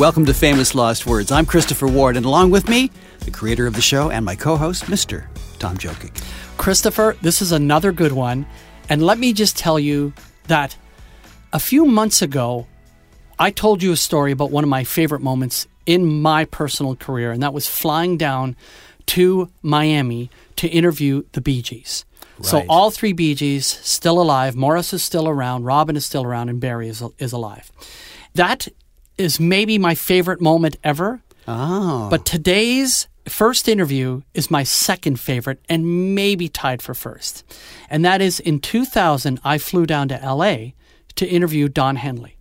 Welcome to Famous Lost Words. I'm Christopher Ward, and along with me, the creator of the show and my co host, Mr. Tom Jokic. Christopher, this is another good one. And let me just tell you that a few months ago, I told you a story about one of my favorite moments in my personal career, and that was flying down to Miami to interview the Bee Gees. So all three Bee Gees still alive. Maurice is still around. Robin is still around, and Barry is, is alive. That is maybe my favorite moment ever. Oh. But today's first interview is my second favorite and maybe tied for first. And that is in 2000, I flew down to LA to interview Don Henley.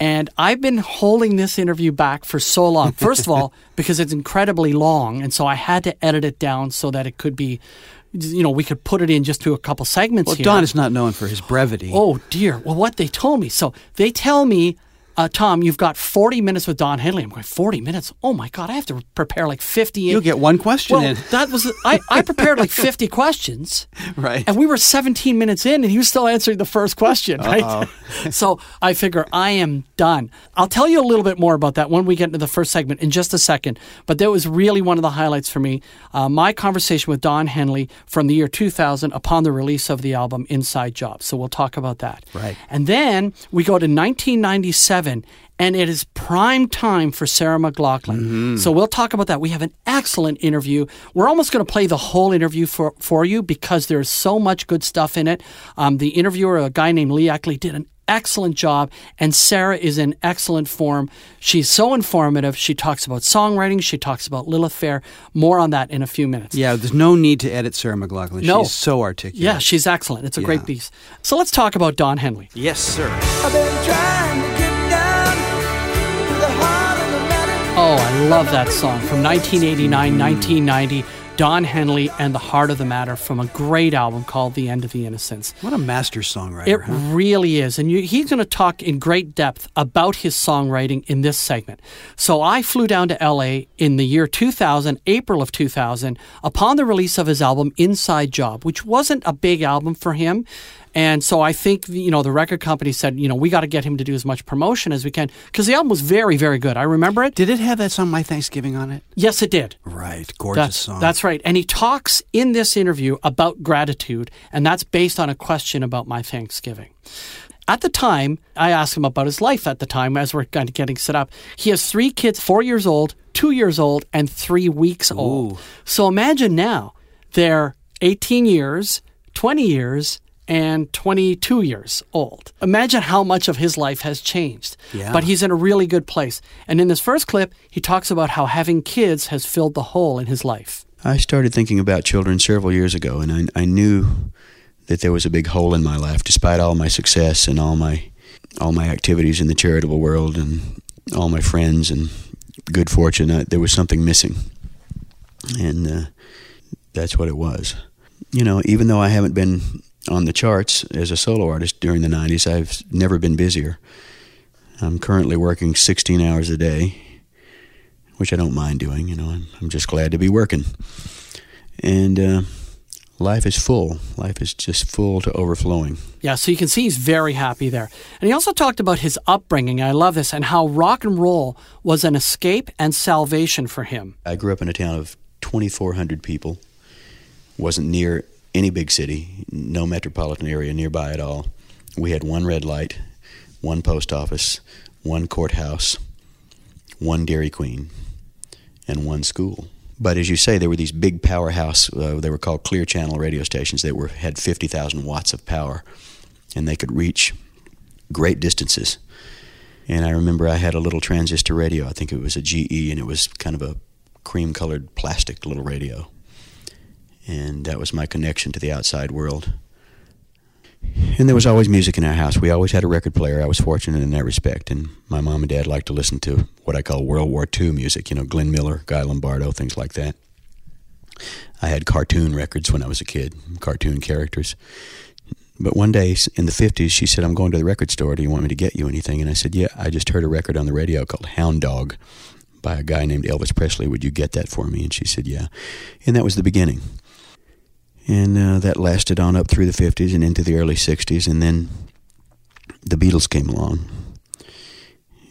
And I've been holding this interview back for so long. First of all, because it's incredibly long. And so I had to edit it down so that it could be, you know, we could put it in just to a couple segments well, here. Don is not known for his brevity. Oh dear. Well, what they told me. So they tell me, uh, Tom, you've got 40 minutes with Don Henley. I'm going, 40 minutes? Oh my God, I have to prepare like 50. You'll get one question well, in. that was, I, I prepared like 50 questions. Right. And we were 17 minutes in and he was still answering the first question, right? so I figure I am done. I'll tell you a little bit more about that when we get into the first segment in just a second. But that was really one of the highlights for me. Uh, my conversation with Don Henley from the year 2000 upon the release of the album Inside Job. So we'll talk about that. Right. And then we go to 1997, and it is prime time for Sarah McLachlan. So we'll talk about that. We have an excellent interview. We're almost going to play the whole interview for, for you because there's so much good stuff in it. Um, the interviewer, a guy named Lee Ackley, did an excellent job, and Sarah is in excellent form. She's so informative. She talks about songwriting, she talks about Lilith Fair. More on that in a few minutes. yeah, there's no need to edit Sarah McLachlan. No. She's so articulate. Yeah, she's excellent. It's a Yeah. great piece. So let's talk about Don Henley. Yes, sir. Oh, I love that song from 1989, 1990. Don Henley and the Heart of the Matter from a great album called The End of the Innocence. What a master songwriter. It huh? really is. And you, he's going to talk in great depth about his songwriting in this segment. So I flew down to LA in the year 2000, April of 2000, upon the release of his album Inside Job, which wasn't a big album for him. And so I think, you know, the record company said, you know, we got to get him to do as much promotion as we can because the album was very, very good. I remember it. Did it have that song, My Thanksgiving, on it? Yes, it did. Right. Gorgeous That's, song. that's right. And he talks in this interview about gratitude, and that's based on a question about my Thanksgiving. At the time, I asked him about his life at the time as we're kind of getting set up. He has three kids, four years old, two years old, and three weeks old. So imagine now they're 18 years, 20 years, and 22 years old. Imagine how much of his life has changed. Yeah. But he's in a really good place. And in this first clip, he talks about how having kids has filled the hole in his life. I started thinking about children several years ago, and I, I knew that there was a big hole in my life, despite all my success and all my all my activities in the charitable world and all my friends and good fortune. I, there was something missing, and uh, that's what it was. You know, even though I haven't been on the charts as a solo artist during the '90s, I've never been busier. I'm currently working 16 hours a day, which I don't mind doing. You know, I'm, I'm just glad to be working. And uh, life is full. Life is just full to overflowing. Yeah, so you can see he's very happy there. And he also talked about his upbringing. I love this, and how rock and roll was an escape and salvation for him. I grew up in a town of 2,400 people. wasn't near any big city, no metropolitan area nearby at all. We had one red light, one post office, one courthouse, one Dairy Queen, and one school. But as you say, there were these big powerhouse. Uh, they were called clear channel radio stations that were had 50,000 watts of power, and they could reach great distances. And I remember I had a little transistor radio. I think it was a GE, and it was kind of a cream-colored plastic little radio. And that was my connection to the outside world. And there was always music in our house. We always had a record player. I was fortunate in that respect. And my mom and dad liked to listen to what I call World War II music, you know, Glenn Miller, Guy Lombardo, things like that. I had cartoon records when I was a kid, cartoon characters. But one day in the 50s, she said, I'm going to the record store. Do you want me to get you anything? And I said, Yeah, I just heard a record on the radio called Hound Dog by a guy named Elvis Presley. Would you get that for me? And she said, Yeah. And that was the beginning. And uh, that lasted on up through the 50s and into the early 60s. And then the Beatles came along.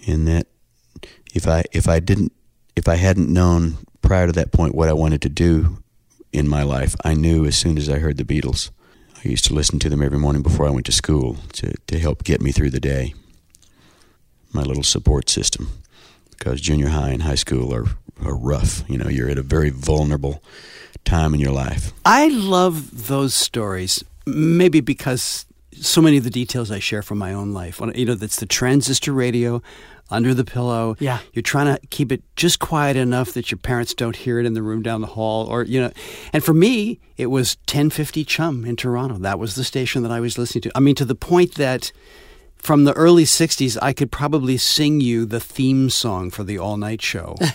And that if I if I didn't if I hadn't known prior to that point what I wanted to do in my life, I knew as soon as I heard the Beatles. I used to listen to them every morning before I went to school to, to help get me through the day. My little support system. Because junior high and high school are, are rough. You know, you're at a very vulnerable time in your life. I love those stories, maybe because so many of the details I share from my own life. You know, that's the transistor radio under the pillow. Yeah. You're trying to keep it just quiet enough that your parents don't hear it in the room down the hall or you know. And for me, it was 1050 Chum in Toronto. That was the station that I was listening to. I mean to the point that from the early 60s, I could probably sing you the theme song for the all night show.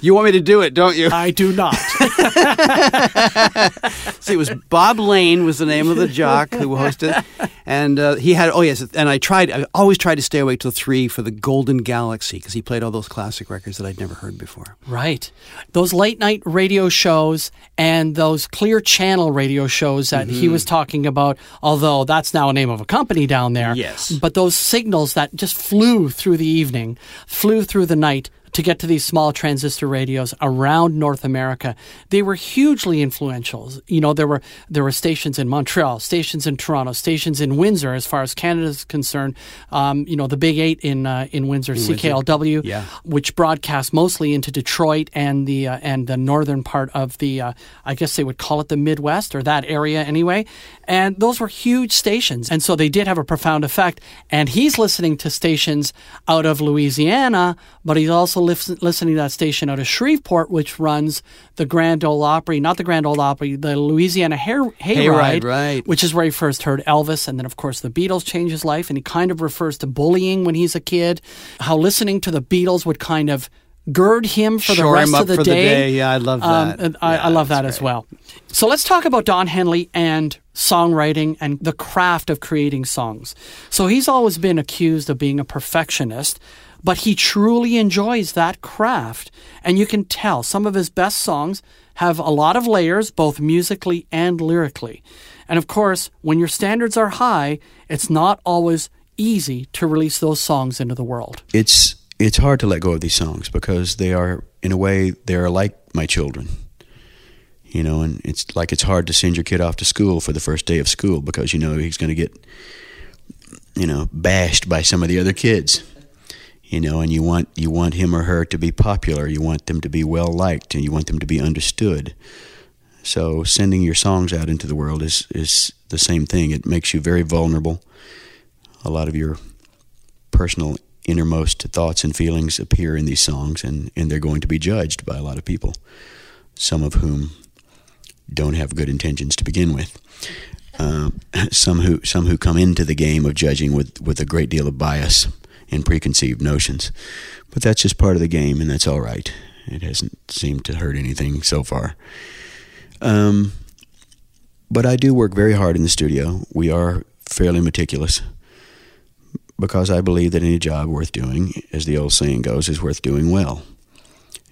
you want me to do it, don't you? I do not. See, it was Bob Lane was the name of the jock who hosted, and uh, he had. Oh yes, and I tried. I always tried to stay awake till three for the Golden Galaxy because he played all those classic records that I'd never heard before. Right. Those late night radio shows and those clear channel radio shows that he was talking about, although that's now a name of a company down there. Yes. But those signals that just flew through the evening, flew through the night to get to these small transistor radios around North America, they were hugely influential. You know, there were there were stations in Montreal, stations in Toronto, stations in Windsor, as far as Canada is concerned. Um, you know, the Big Eight in uh, in Windsor, CKLW, Yeah. which broadcast mostly into Detroit and the uh, and the northern part of the uh, I guess they would call it the Midwest or that area anyway. And those were huge stations, and so they did have a profound effect. And he's listening to stations out of Louisiana, but he's also lis- listening to that station out of Shreveport, which runs the Grand Ole Opry, not the Grand Ole Opry, the Louisiana Hair- Hayride, Hayride, right. which is where he first heard Elvis, and then of course the Beatles changed his life, and he kind of refers to bullying when he's a kid, how listening to the Beatles would kind of gird him for the rest of the for the day. day. Yeah, I love Um, that. and I, Yeah, I love that that's as well. So let's talk about Don Henley and songwriting and the craft of creating songs. So he's always been accused of being a perfectionist, but he truly enjoys that craft. And you can tell some of his best songs have a lot of layers, both musically and lyrically. And of course, when your standards are high, it's not always easy to release those songs into the world. It's it's hard to let go of these songs because they are in a way they are like my children. You know, and it's like it's hard to send your kid off to school for the first day of school because you know he's going to get you know bashed by some of the other kids. You know, and you want you want him or her to be popular, you want them to be well liked and you want them to be understood. So sending your songs out into the world is is the same thing. It makes you very vulnerable. A lot of your personal innermost thoughts and feelings appear in these songs and, and they're going to be judged by a lot of people, some of whom don't have good intentions to begin with. Uh, some who some who come into the game of judging with, with a great deal of bias and preconceived notions. But that's just part of the game and that's all right. It hasn't seemed to hurt anything so far. Um, but I do work very hard in the studio. We are fairly meticulous because I believe that any job worth doing, as the old saying goes, is worth doing well.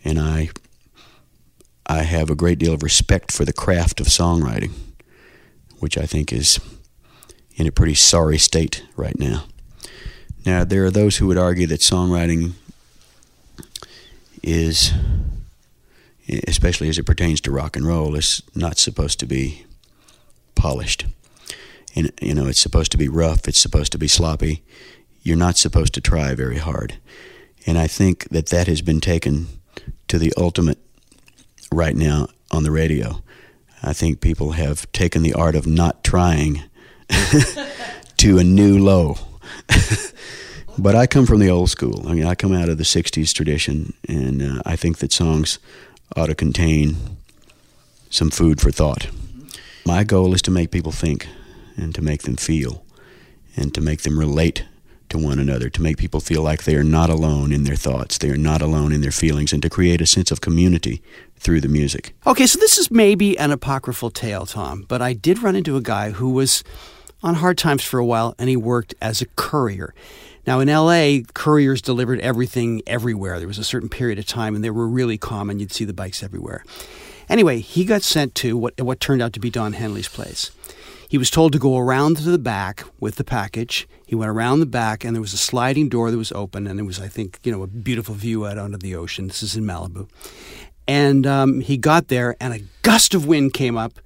And I I have a great deal of respect for the craft of songwriting, which I think is in a pretty sorry state right now. Now, there are those who would argue that songwriting is, especially as it pertains to rock and roll, is not supposed to be polished. And, you know, it's supposed to be rough, it's supposed to be sloppy. You're not supposed to try very hard. And I think that that has been taken to the ultimate right now on the radio. I think people have taken the art of not trying to a new low. but I come from the old school. I mean, I come out of the 60s tradition, and uh, I think that songs ought to contain some food for thought. My goal is to make people think and to make them feel and to make them relate to one another, to make people feel like they are not alone in their thoughts, they are not alone in their feelings, and to create a sense of community through the music. Okay, so this is maybe an apocryphal tale, Tom, but I did run into a guy who was on hard times for a while and he worked as a courier. Now, in LA, couriers delivered everything everywhere. There was a certain period of time and they were really common. You'd see the bikes everywhere. Anyway, he got sent to what, what turned out to be Don Henley's place. He was told to go around to the back with the package. He went around the back, and there was a sliding door that was open, and it was, I think, you know, a beautiful view out onto the ocean. This is in Malibu. And um, he got there, and a gust of wind came up,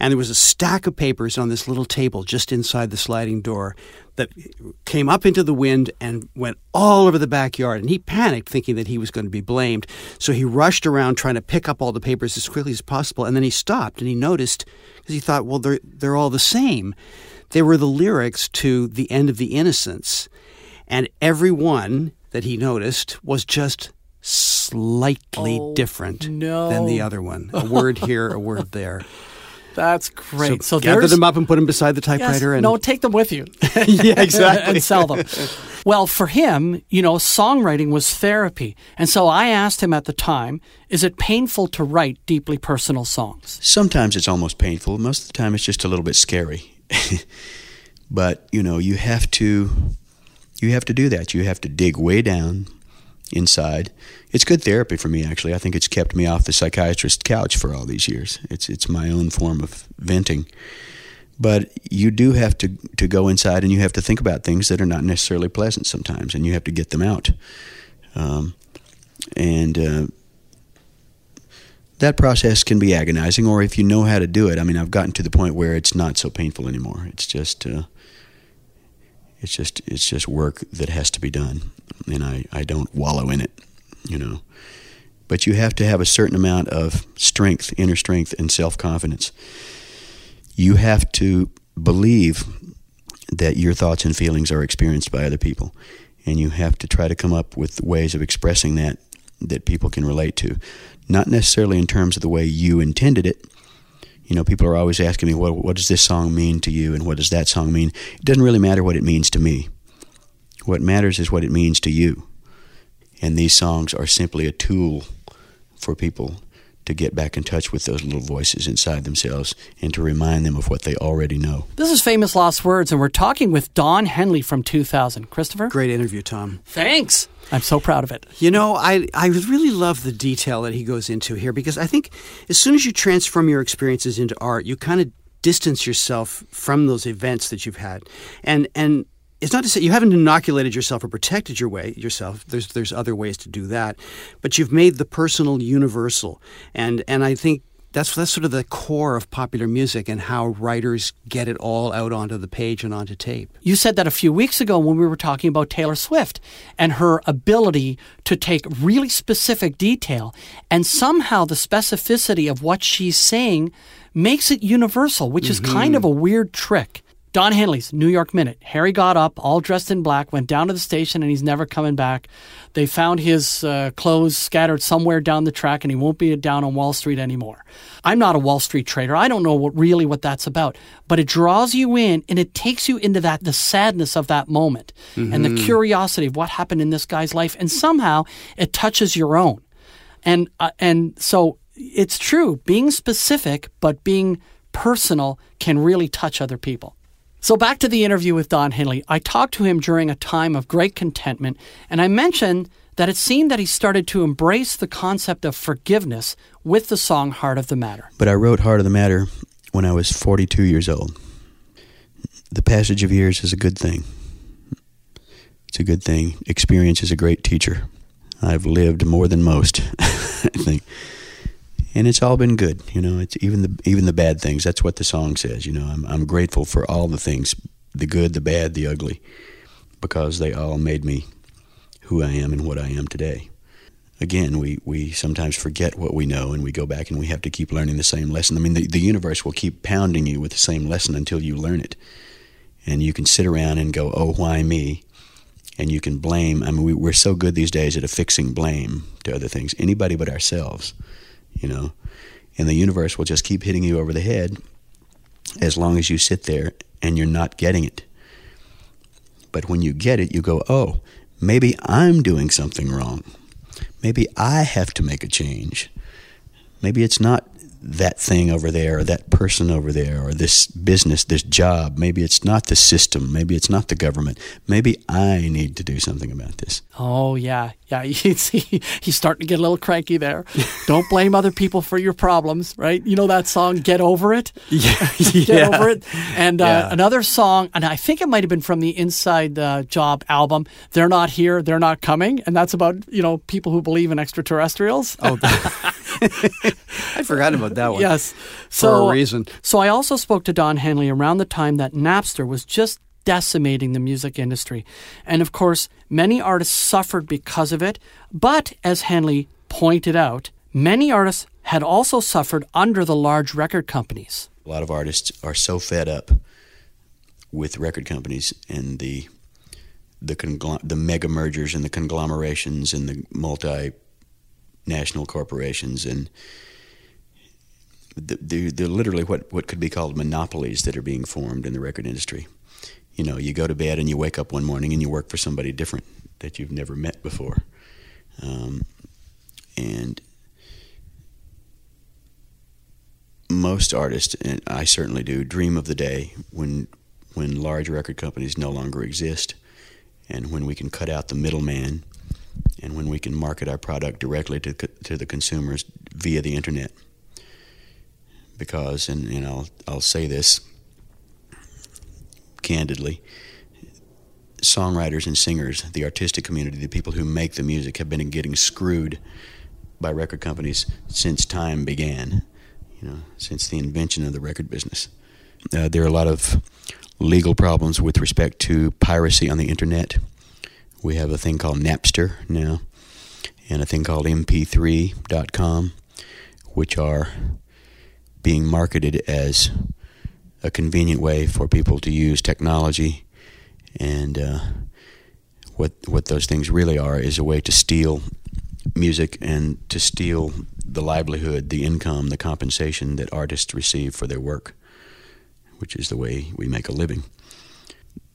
and there was a stack of papers on this little table just inside the sliding door that came up into the wind and went all over the backyard. And he panicked, thinking that he was going to be blamed. So he rushed around trying to pick up all the papers as quickly as possible. And then he stopped and he noticed, because he thought, well, they're, they're all the same. They were the lyrics to The End of the Innocence. And every one that he noticed was just slightly Oh, different no. than the other one. A word here, a word there. That's great. So, gather there's them up and put them beside the Yes, typewriter. and no, take them with you. yeah, exactly. and sell them. Well, for him, you know, songwriting was therapy. And so I asked him at the time, is it painful to write deeply personal songs? Sometimes it's almost painful. Most of the time, it's just a little bit scary. but you know, you have to you have to do that. You have to dig way down inside. It's good therapy for me, actually. I think it's kept me off the psychiatrist's couch for all these years. It's it's my own form of venting. But you do have to to go inside and you have to think about things that are not necessarily pleasant sometimes, and you have to get them out. Um, and uh, that process can be agonizing, or if you know how to do it. I mean, I've gotten to the point where it's not so painful anymore. It's just, uh, it's just, it's just work that has to be done, and I, I don't wallow in it, you know. But you have to have a certain amount of strength, inner strength, and self confidence. You have to believe that your thoughts and feelings are experienced by other people, and you have to try to come up with ways of expressing that that people can relate to. Not necessarily in terms of the way you intended it. You know, people are always asking me, what, what does this song mean to you and what does that song mean? It doesn't really matter what it means to me. What matters is what it means to you. And these songs are simply a tool for people to get back in touch with those little voices inside themselves and to remind them of what they already know. This is Famous Lost Words, and we're talking with Don Henley from 2000. Christopher? Great interview, Tom. Thanks. I'm so proud of it. You know, I, I really love the detail that he goes into here because I think as soon as you transform your experiences into art, you kind of distance yourself from those events that you've had. And and it's not to say you haven't inoculated yourself or protected your way yourself. There's there's other ways to do that, but you've made the personal universal. And and I think that's that's sort of the core of popular music and how writers get it all out onto the page and onto tape. You said that a few weeks ago when we were talking about Taylor Swift and her ability to take really specific detail and somehow the specificity of what she's saying makes it universal, which is kind mm-hmm. of a weird trick. Don Henley's New York Minute. Harry got up, all dressed in black, went down to the station, and he's never coming back. They found his uh, clothes scattered somewhere down the track, and he won't be down on Wall Street anymore. I'm not a Wall Street trader. I don't know what, really what that's about, but it draws you in, and it takes you into that the sadness of that moment and the curiosity of what happened in this guy's life, and somehow it touches your own. And uh, and so it's true. Being specific but being personal can really touch other people. So back to the interview with Don Henley. I talked to him during a time of great contentment, and I mentioned that it seemed that he started to embrace the concept of forgiveness with the song Heart of the Matter. But I wrote Heart of the Matter when I was 42 years old. The passage of years is a good thing. It's a good thing. Experience is a great teacher. I've lived more than most, I think. And it's all been good, you know. It's even the even the bad things. That's what the song says, you know. I'm I'm grateful for all the things, the good, the bad, the ugly, because they all made me who I am and what I am today again, we, we sometimes forget what we know and we go back and we have to keep learning the same lesson. I mean, the, the universe will keep pounding you with the same lesson until you learn it. And you can sit around and go, oh, why me? And you can blame. I mean, we, we're so good these days at affixing blame to other things, anybody but ourselves, you know. And the universe will just keep hitting you over the head as long as you sit there and you're not getting it. But when you get it, you go, oh, maybe I'm doing something wrong maybe I have to make a change. Maybe it's not that thing over there, or that person over there, or this business, this job. Maybe it's not the system. Maybe it's not the government. Maybe I need to do something about this. Oh yeah, yeah. He's he's starting to get a little cranky there. Don't blame other people for your problems, right? You know that song, "Get Over It." Yeah, Get yeah. over it. And uh, Yeah. another song, and I think it might have been from the Inside uh, Job album. They're not here, they're not coming, and that's about you know people who believe in extraterrestrials. Oh, I forgot about that one. yes. For So a reason. So I also spoke to Don Henley around the time that Napster was just decimating the music industry. And of course, many artists suffered because of it. But as Henley pointed out, many artists had also suffered under the large record companies. A lot of artists are so fed up with record companies and the the congl- the mega mergers and the conglomerations and the multinational corporations and the, the, they're literally what, what could be called monopolies that are being formed in the record industry. You know, you go to bed and you wake up one morning and you work for somebody different that you've never met before. Um, and most artists, and I certainly do, dream of the day when when large record companies no longer exist, and when we can cut out the middleman, and when we can market our product directly to to the consumers via the internet. Because, and, and I'll I'll say this candidly, songwriters and singers, the artistic community, the people who make the music, have been getting screwed by record companies since time began you know, since the invention of the record business. Uh, there are a lot of legal problems with respect to piracy on the internet. We have a thing called Napster now, and a thing called MP3.com, which are being marketed as a convenient way for people to use technology. And uh, what what those things really are is a way to steal music and to steal the livelihood, the income, the compensation that artists receive for their work, which is the way we make a living.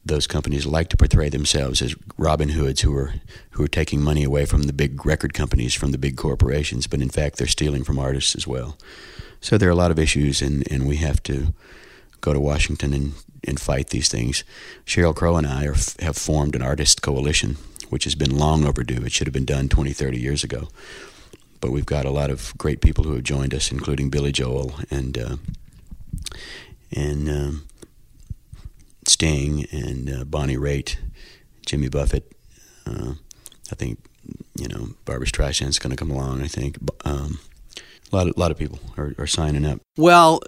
Those companies like to portray themselves as Robin Hoods who are who are taking money away from the big record companies, from the big corporations, but in fact they're stealing from artists as well. So there are a lot of issues, and, and we have to go to Washington and, and fight these things. Sheryl Crow and I are, have formed an artist coalition, which has been long overdue. It should have been done 20, 30 years ago but we've got a lot of great people who have joined us, including Billy Joel and uh, and um, Sting and uh, Bonnie Raitt, Jimmy Buffett. Uh, I think you know Barbra Streisand's going to come along. I think um, a lot of, lot of people are, are signing up. Well,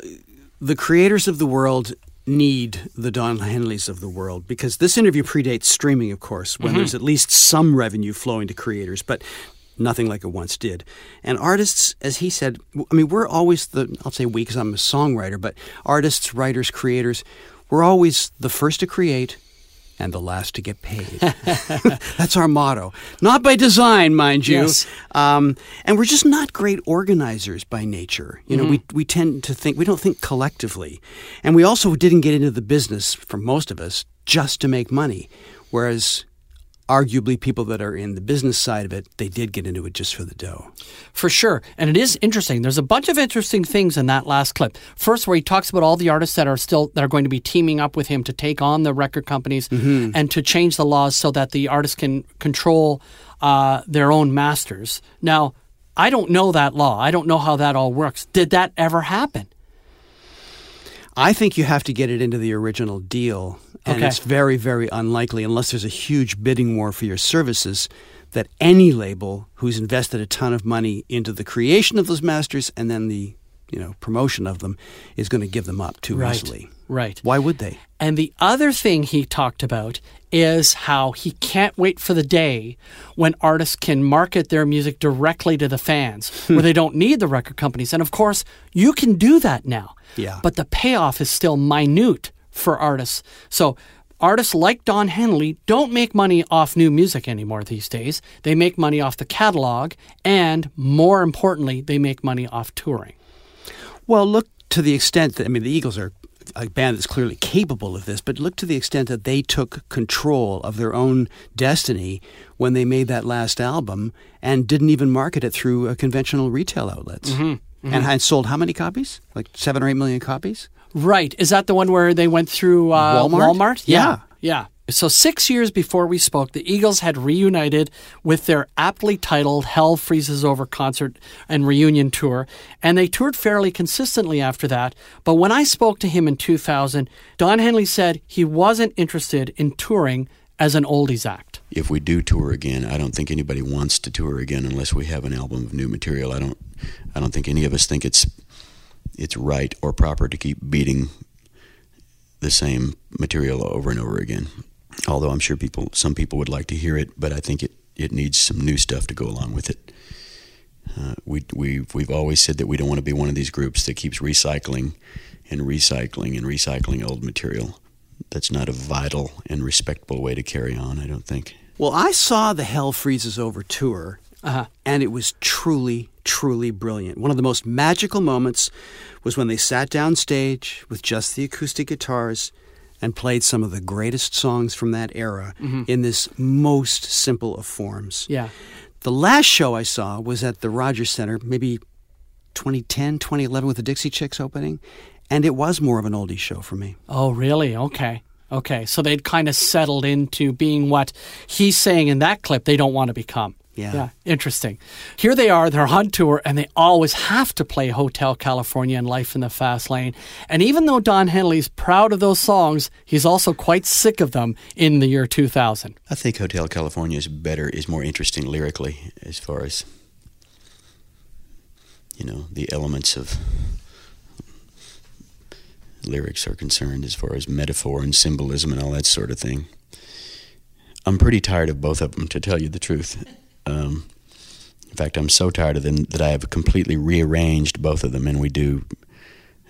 the creators of the world need the Don Henleys of the world because this interview predates streaming, of course, when mm-hmm. there's at least some revenue flowing to creators, but nothing like it once did. And artists, as he said, I mean, we're always the, I'll say we because I'm a songwriter, but artists, writers, creators, we're always the first to create and the last to get paid. That's our motto. Not by design, mind you. Yes. Um, and we're just not great organizers by nature. You know, we, we tend to think, we don't think collectively. And we also didn't get into the business, for most of us, just to make money. Whereas arguably people that are in the business side of it, they did get into it just for the dough. For sure. And it is interesting. There's a bunch of interesting things in that last clip. First, where he talks about all the artists that are still that are going to be teaming up with him to take on the record companies and to change the laws so that the artists can control uh, their own masters. Now, I don't know that law. I don't know how that all works. Did that ever happen? I think you have to get it into the original deal. And Okay. it's very, very unlikely, unless there's a huge bidding war for your services, that any label who's invested a ton of money into the creation of those masters and then the you know promotion of them is going to give them up too Right. easily. Right. Why would they? And the other thing he talked about is how he can't wait for the day when artists can market their music directly to the fans, hmm. where they don't need the record companies. And of course, you can do that now. Yeah. But the payoff is still minute for artists. So artists like Don Henley don't make money off new music anymore these days. They make money off the catalog, and more importantly, they make money off touring. Well, look to the extent that I mean the Eagles are a band that's clearly capable of this, but look to the extent that they took control of their own destiny when they made that last album and didn't even market it through uh, conventional retail outlets. and had sold how many copies? Like seven or eight million copies. Right. Is that the one where they went through uh, Walmart? Yeah. Yeah. So, six years before we spoke, the Eagles had reunited with their aptly titled Hell Freezes Over concert and reunion tour, and they toured fairly consistently after that. But when I spoke to him in 2000, Don Henley said he wasn't interested in touring as an oldies act. If we do tour again, I don't think anybody wants to tour again unless we have an album of new material. I don't. I don't think any of us think it's it's right or proper to keep beating the same material over and over again. Although I'm sure people, some people would like to hear it, but I think it, it needs some new stuff to go along with it. Uh, we we we've always said that we don't want to be one of these groups that keeps recycling and recycling and recycling old material. That's not a vital and respectable way to carry on. I don't think. Well, I saw the Hell Freezes Over tour, Uh-huh. and it was truly, truly brilliant. One of the most magical moments was when they sat down stage with just the acoustic guitars and played some of the greatest songs from that era mm-hmm. in this most simple of forms. Yeah. The last show I saw was at the Rogers Center, maybe 2010, 2011, with the Dixie Chicks opening, and it was more of an oldie show for me. Oh, really? Okay. Okay. So they'd kind of settled into being what he's saying in that clip they don't want to become. Yeah. Yeah. Interesting. Here they are, they're on tour, and they always have to play Hotel California and Life in the Fast Lane. And even though Don Henley's proud of those songs, he's also quite sick of them in the year 2000. I think Hotel California is better, is more interesting lyrically as far as you know the elements of lyrics are concerned, as far as metaphor and symbolism and all that sort of thing. I'm pretty tired of both of them, to tell you the truth. Um, in fact, I'm so tired of them that I have completely rearranged both of them, and we do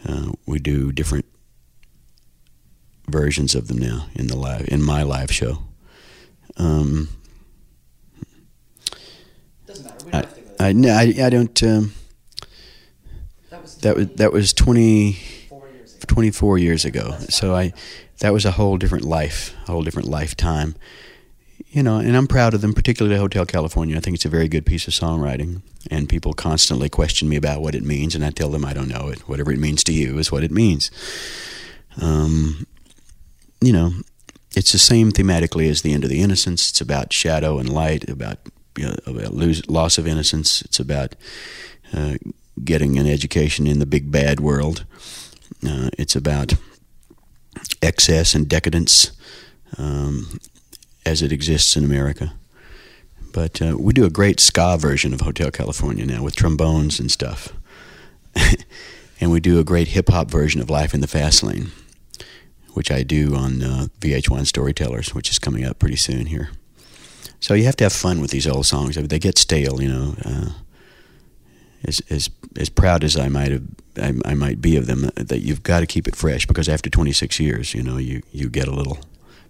uh, we do different versions of them now in the live in my live show. Um, I, I, no, I, I don't. Um, that was that was 20, 24 years ago. So I, that was a whole different life, a whole different lifetime. You know, and I'm proud of them, particularly Hotel California. I think it's a very good piece of songwriting, and people constantly question me about what it means, and I tell them I don't know it. Whatever it means to you is what it means. Um, you know, it's the same thematically as the end of the innocence. It's about shadow and light, about you know, about lose, loss of innocence. It's about uh, getting an education in the big bad world. Uh, it's about excess and decadence um, as it exists in America. But uh, we do a great ska version of Hotel California now with trombones and stuff. and we do a great hip hop version of Life in the Fast Lane, which I do on uh, VH1 Storytellers, which is coming up pretty soon here. So you have to have fun with these old songs. I mean, they get stale, you know. Uh, as as as proud as I might have, I, I might be of them, that you've got to keep it fresh because after 26 years, you know, you you get a little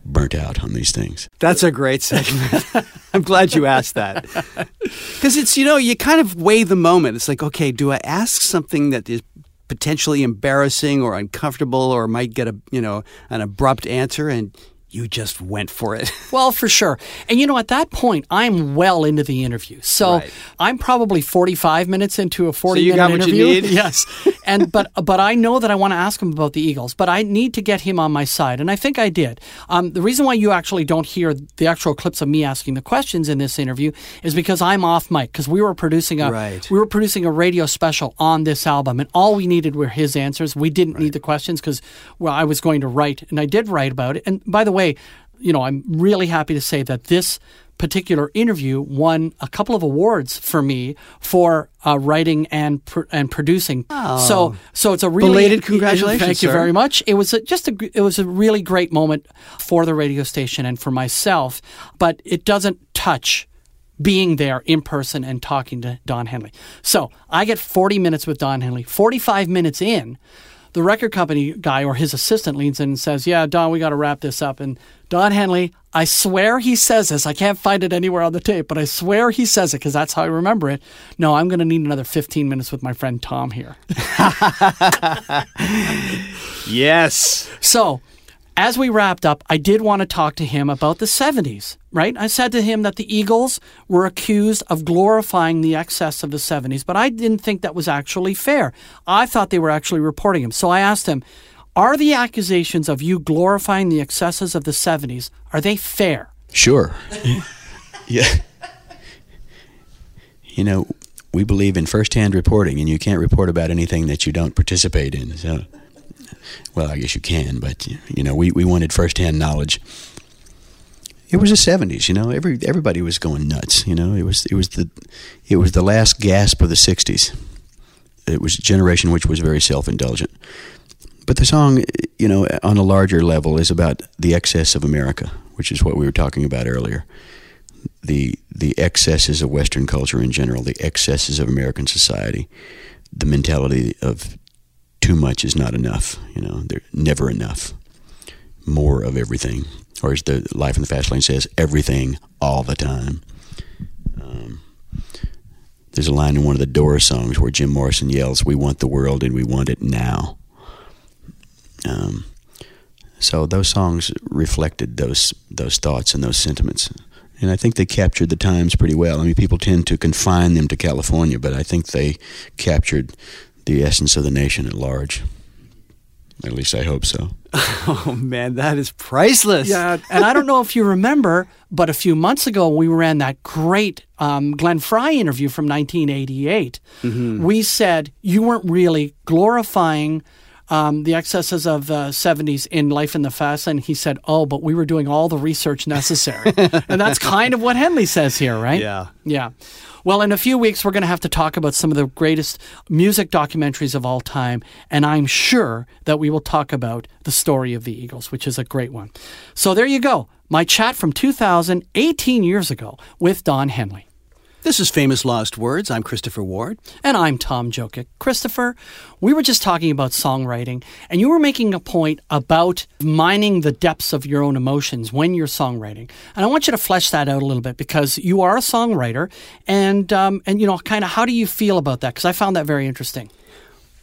burnt out on these things. That's a great segment. I'm glad you asked that. Because it's, you know, you kind of weigh the moment. It's like, okay, do I ask something that is potentially embarrassing or uncomfortable or might get a, you know, an abrupt answer? And you just went for it. Well, for sure. And you know, at that point, I'm well into the interview. So Right. I'm probably 45 minutes into a 40 you minute got what you interview. need? Yes. And but but I know that I want to ask him about the Eagles, but I need to get him on my side, and I think I did. Um, the reason why you actually don't hear the actual clips of me asking the questions in this interview is because I'm off mic because we were producing a Right. we were producing a radio special on this album, and all we needed were his answers. We didn't need the questions because well, I was going to write, and I did write about it. And by the way, you know, I'm really happy to say that this particular interview won a couple of awards for me for uh, writing and pr- and producing. Oh. So so it's a really Belated congratulations, Thank you sir. very much. It was a, just a it was a really great moment for the radio station and for myself, but it doesn't touch being there in person and talking to Don Henley. So I get 40 minutes with Don Henley. 45 minutes in, the record company guy or his assistant leans in and says, Yeah, Don, we got to wrap this up. And Don Henley, I swear he says this. I can't find it anywhere on the tape, but I swear he says it because that's how I remember it. No, I'm going to need another 15 minutes with my friend Tom here. yes. So as we wrapped up, I did want to talk to him about the 70s, right? I said to him that the Eagles were accused of glorifying the excess of the 70s, but I didn't think that was actually fair. I thought they were actually reporting him. So I asked him, are the accusations of you glorifying the excesses of the 70s, are they fair? Sure. yeah. You know, we believe in first-hand reporting, and you can't report about anything that you don't participate in. So, well, I guess you can, but you know, we, we wanted first-hand knowledge. It was the '70s, you know. Every everybody was going nuts. You know, it was it was the it was the last gasp of the '60s. It was a generation which was very self-indulgent. But the song, you know, on a larger level, is about the excess of America, which is what we were talking about earlier the the excesses of Western culture in general, the excesses of American society, the mentality of too much is not enough. You know, they're never enough. More of everything, or as the Life in the Fast Lane says, everything all the time. Um, there's a line in one of the Doors songs where Jim Morrison yells, "We want the world and we want it now." Um, so those songs reflected those those thoughts and those sentiments and I think they captured the times pretty well. I mean, people tend to confine them to California, but I think they captured the essence of the nation at large. At least I hope so. Oh man, that is priceless. Yeah, and I don't know if you remember, but a few months ago we ran that great um, Glenn Frey interview from 1988. We said you weren't really glorifying um, the excesses of the 70s in Life in the Fast Lane. He said, "Oh, but we were doing all the research necessary," and that's kind of what Henley says here, right? Yeah. Yeah. Well, in a few weeks, we're going to have to talk about some of the greatest music documentaries of all time, and I'm sure that we will talk about the story of the Eagles, which is a great one. So there you go. My chat from 2000, 18 years ago, with Don Henley. This is Famous Lost Words. I'm Christopher Ward. And I'm Tom Jokic. Christopher, we were just talking about songwriting, and you were making a point about mining the depths of your own emotions when you're songwriting. And I want you to flesh that out a little bit because you are a songwriter, and um, and you know, kind of how do you feel about that? Because I found that very interesting.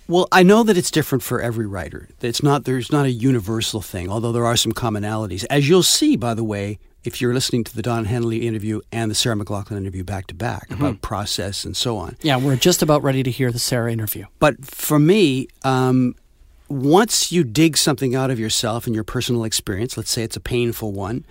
Well, I know that it's different for every writer. It's not there's not a universal thing, although there are some commonalities. As you'll see, by the way, if you're listening to the Don Henley interview and the Sarah McLachlan interview back to back about process and so on. Yeah, we're just about ready to hear the Sarah interview. But for me, um, once you dig something out of yourself and your personal experience, let's say it's a painful one,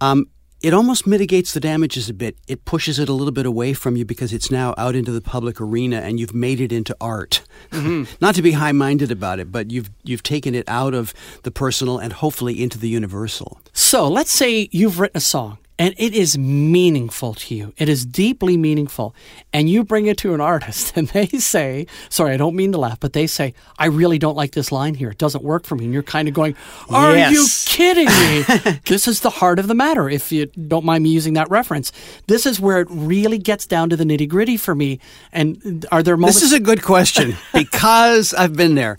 um, it almost mitigates the damages a bit. It pushes it a little bit away from you because it's now out into the public arena and you've made it into art. Mm-hmm. Not to be high-minded about it, but you've you've taken it out of the personal and hopefully into the universal. So let's say you've written a song and it is meaningful to you. It is deeply meaningful. And you bring it to an artist and they say, sorry, I don't mean to laugh, but they say, I really don't like this line here. It doesn't work for me. And you're kind of going, Are Yes. you kidding me? this is the heart of the matter, if you don't mind me using that reference. This is where it really gets down to the nitty gritty for me. And are there moments? This is a good question because I've been there.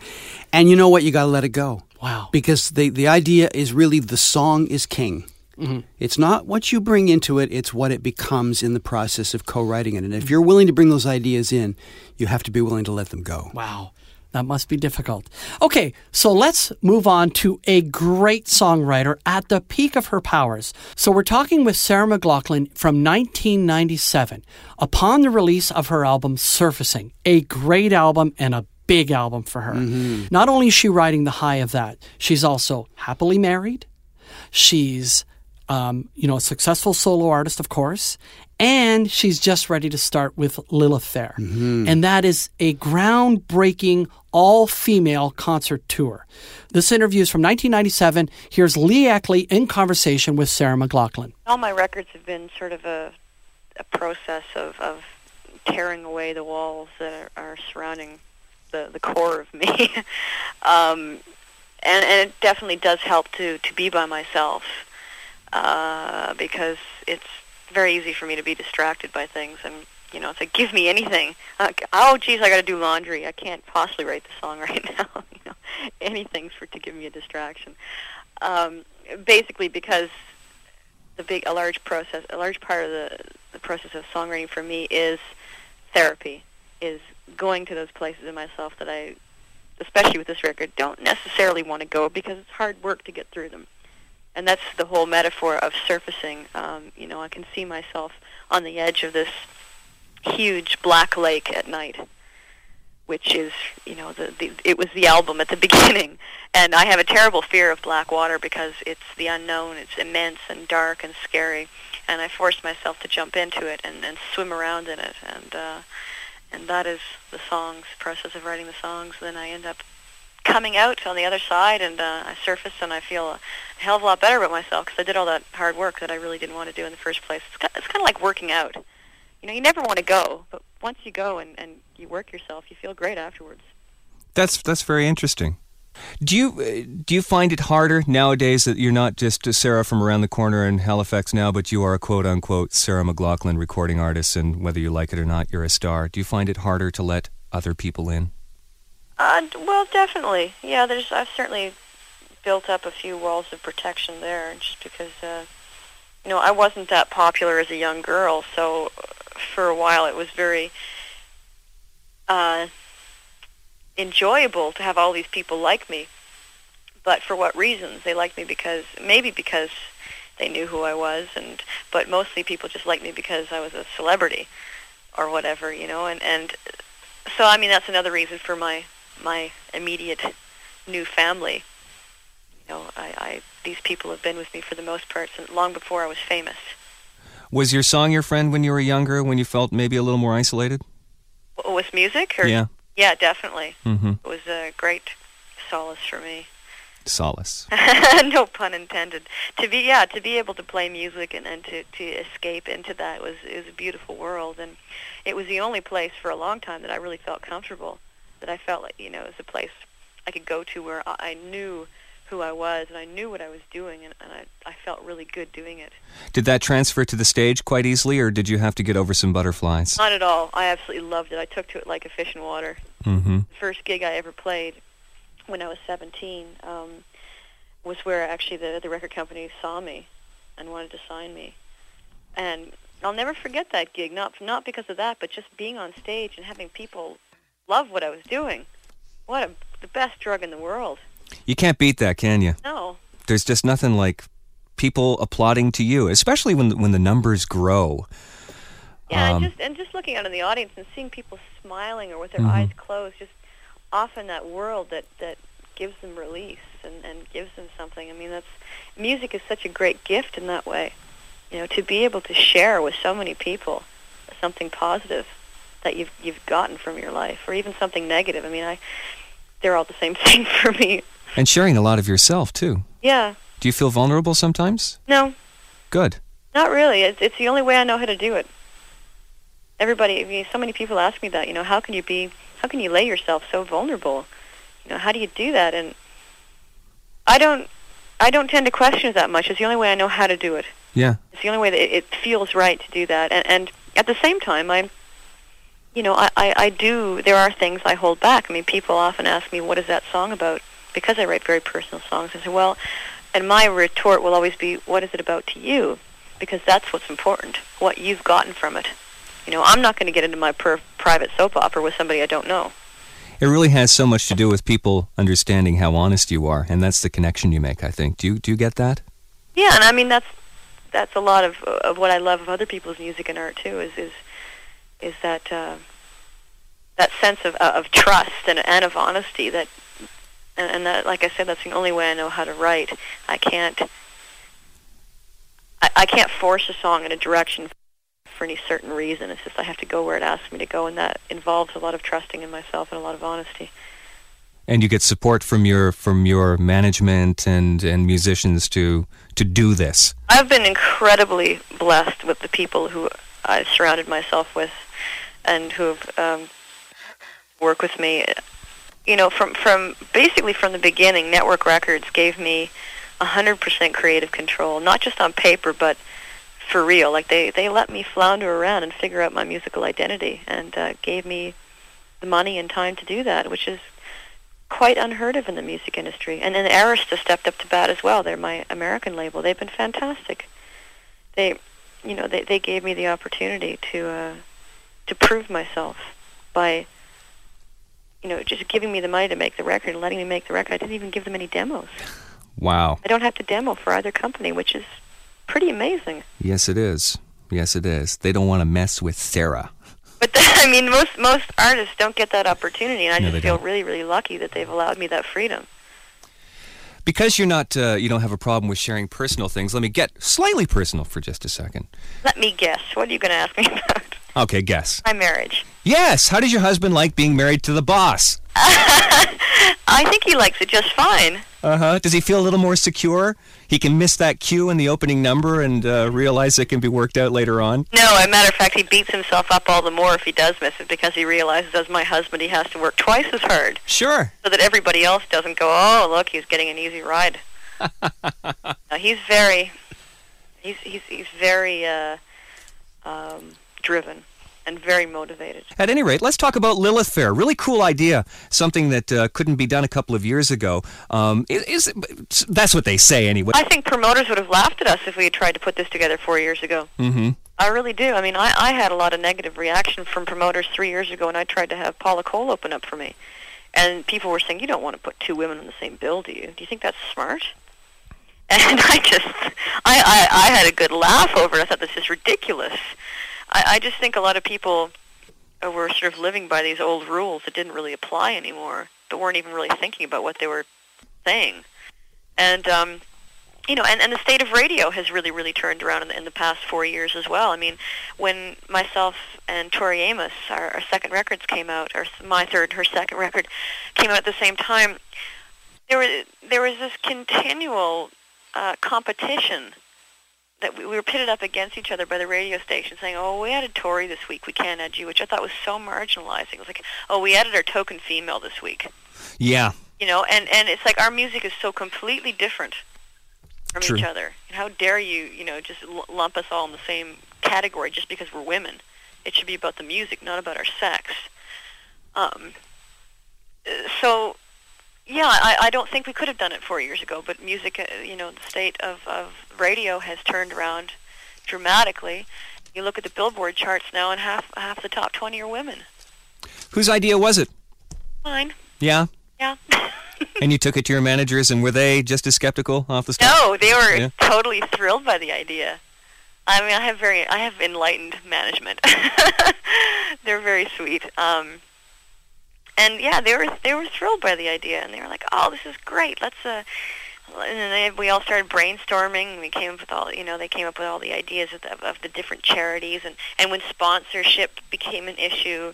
And you know what? You got to let it go. Wow. Because the, the idea is really the song is king. Mm-hmm. It's not what you bring into it, it's what it becomes in the process of co writing it. And if you're willing to bring those ideas in, you have to be willing to let them go. Wow. That must be difficult. Okay, so let's move on to a great songwriter at the peak of her powers. So we're talking with Sarah McLachlan from 1997 upon the release of her album Surfacing, a great album and a big album for her. Mm-hmm. Not only is she riding the high of that, she's also happily married. She's um, you know, a successful solo artist, of course, and she's just ready to start with Lilith Fair. And that is a groundbreaking all female concert tour. This interview is from 1997. Here's Lee Ackley in conversation with Sarah McLachlan. all my records have been sort of a, a process of, of tearing away the walls that are, are surrounding the, the core of me. um, and, and it definitely does help to, to be by myself uh, because it's very easy for me to be distracted by things. And, you know, it's like, give me anything. Uh, oh, geez, I got to do laundry. I can't possibly write the song right now. you know, anything's for to give me a distraction. Um, basically, because the big a large process a large part of the the process of songwriting for me is therapy is going to those places in myself that I especially with this record, don't necessarily want to go because it's hard work to get through them. And that's the whole metaphor of surfacing. Um, you know, I can see myself on the edge of this huge black lake at night, which is, you know, the, the it was the album at the beginning. And I have a terrible fear of black water because it's the unknown. It's immense and dark and scary. And I forced myself to jump into it and, and swim around in it. And uh, and that is the songs process of writing the songs. Then I end up coming out on the other side, and uh, I surface, and I feel a hell of a lot better about myself because I did all that hard work that I really didn't want to do in the first place. It's kind, it's kind of like working out. You know, you never want to go, but once you go and, and you work yourself, you feel great afterwards. That's that's very interesting. Do you uh, do you find it harder nowadays that you're not just a Sarah from around the corner in Halifax now, but you are a quote unquote Sarah McLachlan recording artist, and whether you like it or not, you're a star. Do you find it harder to let other people in? Uh, well, definitely. Yeah, there's. I've certainly built up a few walls of protection there, just because, uh, you know, I wasn't that popular as a young girl, so uh, for a while it was very uh, enjoyable to have all these people like me. But for what reasons? They liked me because maybe because they knew who I was, and but mostly people just liked me because I was a celebrity or whatever, you know. And and so I mean that's another reason for my my immediate new family. You know, I, I these people have been with me for the most part since long before I was famous. Was your song your friend when you were younger, when you felt maybe a little more isolated? With music, or Yeah. yeah, definitely. Mm-hmm. It was a great solace for me. Solace. no pun intended. To be yeah, to be able to play music and, and to, to escape into that was it was a beautiful world and it was the only place for a long time that I really felt comfortable. That I felt like, you know, it was a place I could go to where I, knew who I was and I knew what I was doing and, and I, I felt really good doing it. Did that transfer to the stage quite easily, or did you have to get over some butterflies? Not at all. I absolutely loved it. I took to it like a fish in water. Mm-hmm. The first gig I ever played when I was 17 um, was where actually the, the record company saw me and wanted to sign me. And I'll never forget that gig, not, not because of that, but just being on stage and having people love what I was doing. What a, the best drug in the world. You can't beat that, can you? No. There's just nothing like people applauding to you, especially when when the numbers grow. Yeah, Um, and just and just looking out in the audience and seeing people smiling or with their Mhm. eyes closed, just often that world that that gives them release and and gives them something. I mean, that's music is such a great gift in that way. You know, to be able to share with so many people something positive that you've you've gotten from your life, or even something negative. I mean, I they're all the same thing for me. And sharing a lot of yourself too. Yeah. Do you feel vulnerable sometimes? No, Good. Not really. It's, it's the only way I know how to do it. Everybody, I mean, so many people ask me that. You know, how can you be? How can you lay yourself so vulnerable? You know, how do you do that? And I don't. I don't tend to question it that much. It's the only way I know how to do it. Yeah. It's the only way that it, it feels right to do that. And, and at the same time, I, you know, I, I, I do. There are things I hold back. I mean, people often ask me, "What is that song about?" Because I write very personal songs. I say, "Well," and my retort will always be, "What is it about to you?" Because that's what's important. What you've gotten from it. You know, I'm not going to get into my per- private soap opera with somebody I don't know. It really has so much to do with people understanding how honest you are, and that's the connection you make. I think. Do you do you get that? Yeah, and I mean that's that's a lot of of what I love of other people's music and art too. Is is is that uh, that sense of uh, of trust and and of honesty that and, and that like I said that's the only way I know how to write. I can't I, I can't force a song in a direction for any certain reason. It's just I have to go where it asks me to go, and that involves a lot of trusting in myself and a lot of honesty. And you get support from your from your management and and musicians to to do this. I've been incredibly blessed with the people who I've surrounded myself with and who have um, worked with me. You know, from from basically from the beginning, Nettwerk Records gave me 100% creative control, not just on paper, but for real. Like they they let me flounder around and figure out my musical identity, and uh, gave me the money and time to do that, which is quite unheard of in the music industry. And then Arista stepped up to bat as well. They're my American label. They've been fantastic. They, you know, they they gave me the opportunity to uh, to prove myself by you know, just giving me the money to make the record and letting me make the record. I didn't even give them any demos. Wow. I don't have to demo for either company, which is pretty amazing. Yes, it is. Yes, it is. They don't want to mess with Sarah. But I mean, most most artists don't get that opportunity, and I No, just feel don't. really, really lucky that they've allowed me that freedom. Because you're not, uh, you don't have a problem with sharing personal things. Let me get slightly personal for just a second. Let me guess. What are you going to ask me about? Okay, guess. My marriage. Yes. How does your husband like being married to the boss? I think he likes it just fine. Uh huh. Does he feel a little more secure? He can miss that cue in the opening number and uh, realize it can be worked out later on. No, as a matter of fact, he beats himself up all the more if he does miss it because he realizes, as my husband, he has to work twice as hard Sure. so that everybody else doesn't go, oh, look, he's getting an easy ride. he's very, he's he's he's very uh, um, driven and very motivated. At any rate, let's talk about Lilith Fair. Really cool idea. Something that uh, couldn't be done a couple of years ago. Um, is, is that's what they say anyway. I think promoters would have laughed at us if we had tried to put this together four years ago. mm-hmm. I really do. I mean, I, I had a lot of negative reaction from promoters three years ago when I tried to have Paula Cole open up for me. And people were saying, you don't want to put two women on the same bill, do you? Do you think that's smart? And I just, I, I, I had a good laugh over it. I thought this is ridiculous. I, I just think a lot of people were sort of living by these old rules that didn't really apply anymore, but weren't even really thinking about what they were saying. And, um, you know, and, and the state of radio has really, really turned around in the, in the past four years as well. I mean, when myself and Tori Amos, our, our second records came out, or my third, her second record, came out at the same time, there was there was this continual uh, competition that we, we were pitted up against each other by the radio station, saying, "Oh, we added Tori this week, we can't add you," which I thought was so marginalizing. It was like, "Oh, we added our token female this week." Yeah. you know and and it's like our music is so completely different from True. each other and how dare you you know just l- lump us all in the same category just because we're women it should be about the music not about our sex um uh, so yeah i i don't think we could have done it four years ago but music uh, you know the state of of radio has turned around dramatically you look at the billboard charts now and half half the top 20 are women Whose idea was it? Mine. Yeah. yeah And you took it to your managers, and were they just as skeptical off the start? No, they were Yeah. totally thrilled by the idea. I mean, I have very, I have enlightened management. They're very sweet. Um, and yeah, they were they were thrilled by the idea, and they were like, "Oh, this is great. Let's." Uh, and then they, we all started brainstorming. And we came up with all, you know, they came up with all the ideas of the, of the different charities, and and when sponsorship became an issue,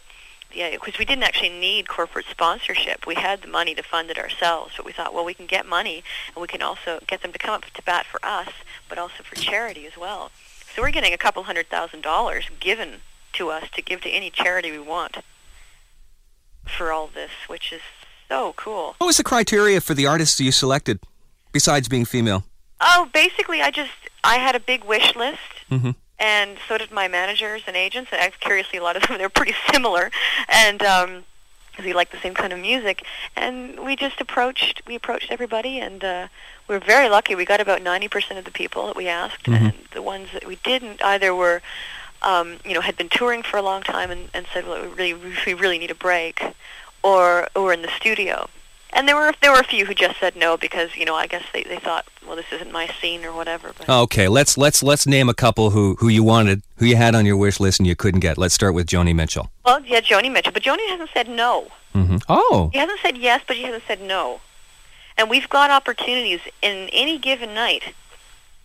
yeah, because we didn't actually need corporate sponsorship. We had the money to fund it ourselves, but we thought, well, we can get money, and we can also get them to come up to bat for us, but also for charity as well. So we're getting a couple hundred thousand dollars given to us to give to any charity we want for all this, which is so cool. What was the criteria for the artists you selected, besides being female? Oh, basically, I just I had a big wish list, Mm-hmm. and so did my managers and agents. And I, curiously, a lot of them they're pretty similar, and um, we like the same kind of music. And we just approached we approached everybody, and uh, we were very lucky. We got about ninety percent of the people that we asked, Mhm. and the ones that we didn't either were. Um, you know, had been touring for a long time and, and said, "Well, we really, we really need a break," or or were in the studio. And there were there were a few who just said no because you know I guess they, they thought well this isn't my scene or whatever. But Okay, let's let's let's name a couple who who you wanted, who you had on your wish list and you couldn't get. Let's start with Joni Mitchell. well, yeah, Joni Mitchell, but Joni hasn't said no. Mm-hmm. Oh, He hasn't said yes, but he hasn't said no. And we've got opportunities in any given night.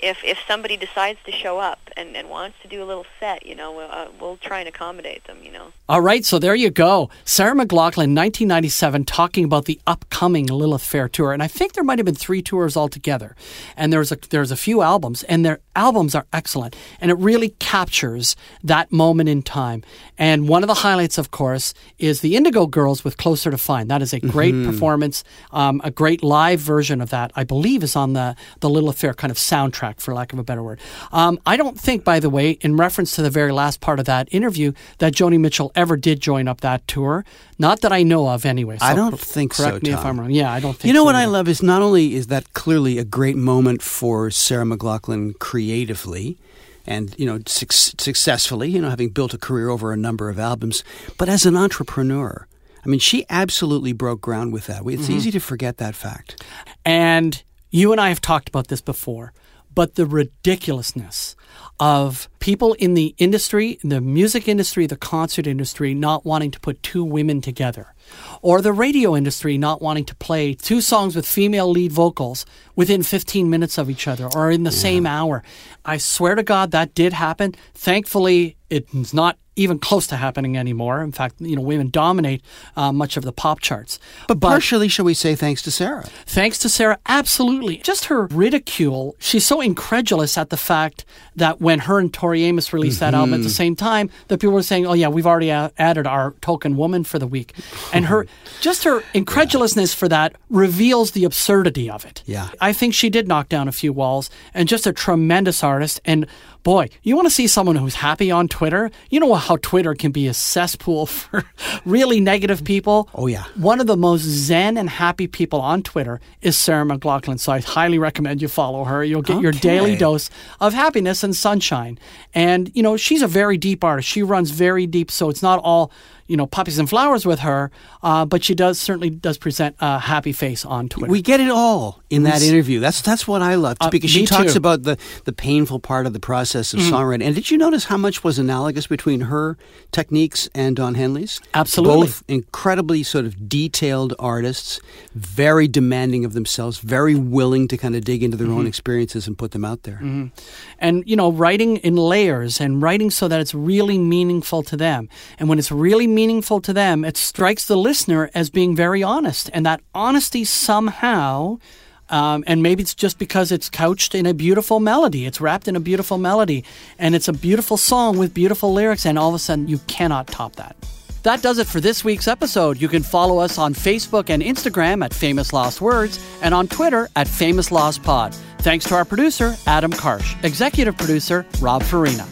If if somebody decides to show up and, and wants to do a little set, you know, we'll, uh, we'll try and accommodate them. You know. All right, so there you go. Sarah McLachlan, 1997, talking about the upcoming Lilith Fair tour, and I think there might have been three tours altogether. And there's a there's a few albums, and their albums are excellent, and it really captures that moment in time. And one of the highlights, of course, is the Indigo Girls with "Closer to Fine." That is a great performance, um, a great live version of that. I believe is on the the Lilith Fair kind of soundtrack, for lack of a better word. Um, I don't think, by the way, in reference to the very last part of that interview, that Joni Mitchell ever did join up that tour. Not that I know of, anyway. So I don't cor- think so, Correct me if I'm wrong. Yeah, I don't think. You know so what I love is not only is that clearly a great moment for Sarah McLachlan creatively and you know suc successfully, you know having built a career over a number of albums, but as an entrepreneur. I I mean, she absolutely broke ground with that. It's Mm-hmm. easy to forget that fact. And you and I have talked about this before, but the ridiculousness of people in the industry, in the music industry, the concert industry, not wanting to put two women together, or the radio industry not wanting to play two songs with female lead vocals within 15 minutes of each other or in the same hour. I swear to God that did happen. Thankfully, it's not even close to happening anymore. In fact, you know, women dominate uh, much of the pop charts. But partially, shall we say, thanks to Sarah. Thanks to Sarah, absolutely. Just her ridicule. She's so incredulous at the fact that when her and Tori Amos released that album at the same time, that people were saying, "Oh yeah, we've already a- added our token woman for the week," and her just her incredulousness for that reveals the absurdity of it. Yeah. I think she did knock down a few walls, and just a tremendous artist. And boy, you want to see someone who's happy on Twitter? You know how Twitter can be a cesspool for really negative people. Oh, yeah. One of the most zen and happy people on Twitter is Sarah McLachlan. So I highly recommend you follow her. You'll get your daily dose of happiness and sunshine. And, you know, she's a very deep artist. She runs very deep. So it's not all, you know, poppies and flowers with her, uh, but she does certainly does present a happy face on Twitter. We get it all in that interview. That's that's what I loved Uh, because she talks too. about the, the painful part of the process of songwriting. And did you notice how much was analogous between her techniques and Don Henley's? Absolutely. Both incredibly sort of detailed artists, very demanding of themselves, very willing to kind of dig into their own experiences and put them out there. and you know writing in layers and writing so that it's really meaningful to them and when it's really meaningful to them it strikes the listener as being very honest and that honesty somehow um, and maybe it's just because it's couched in a beautiful melody it's wrapped in a beautiful melody and it's a beautiful song with beautiful lyrics and all of a sudden you cannot top that that does it for this week's episode. You can follow us on Facebook and Instagram at Famous Lost Words and on Twitter at Famous Lost Pod. Thanks to our producer, Adam Karsh, executive producer, Rob Farina.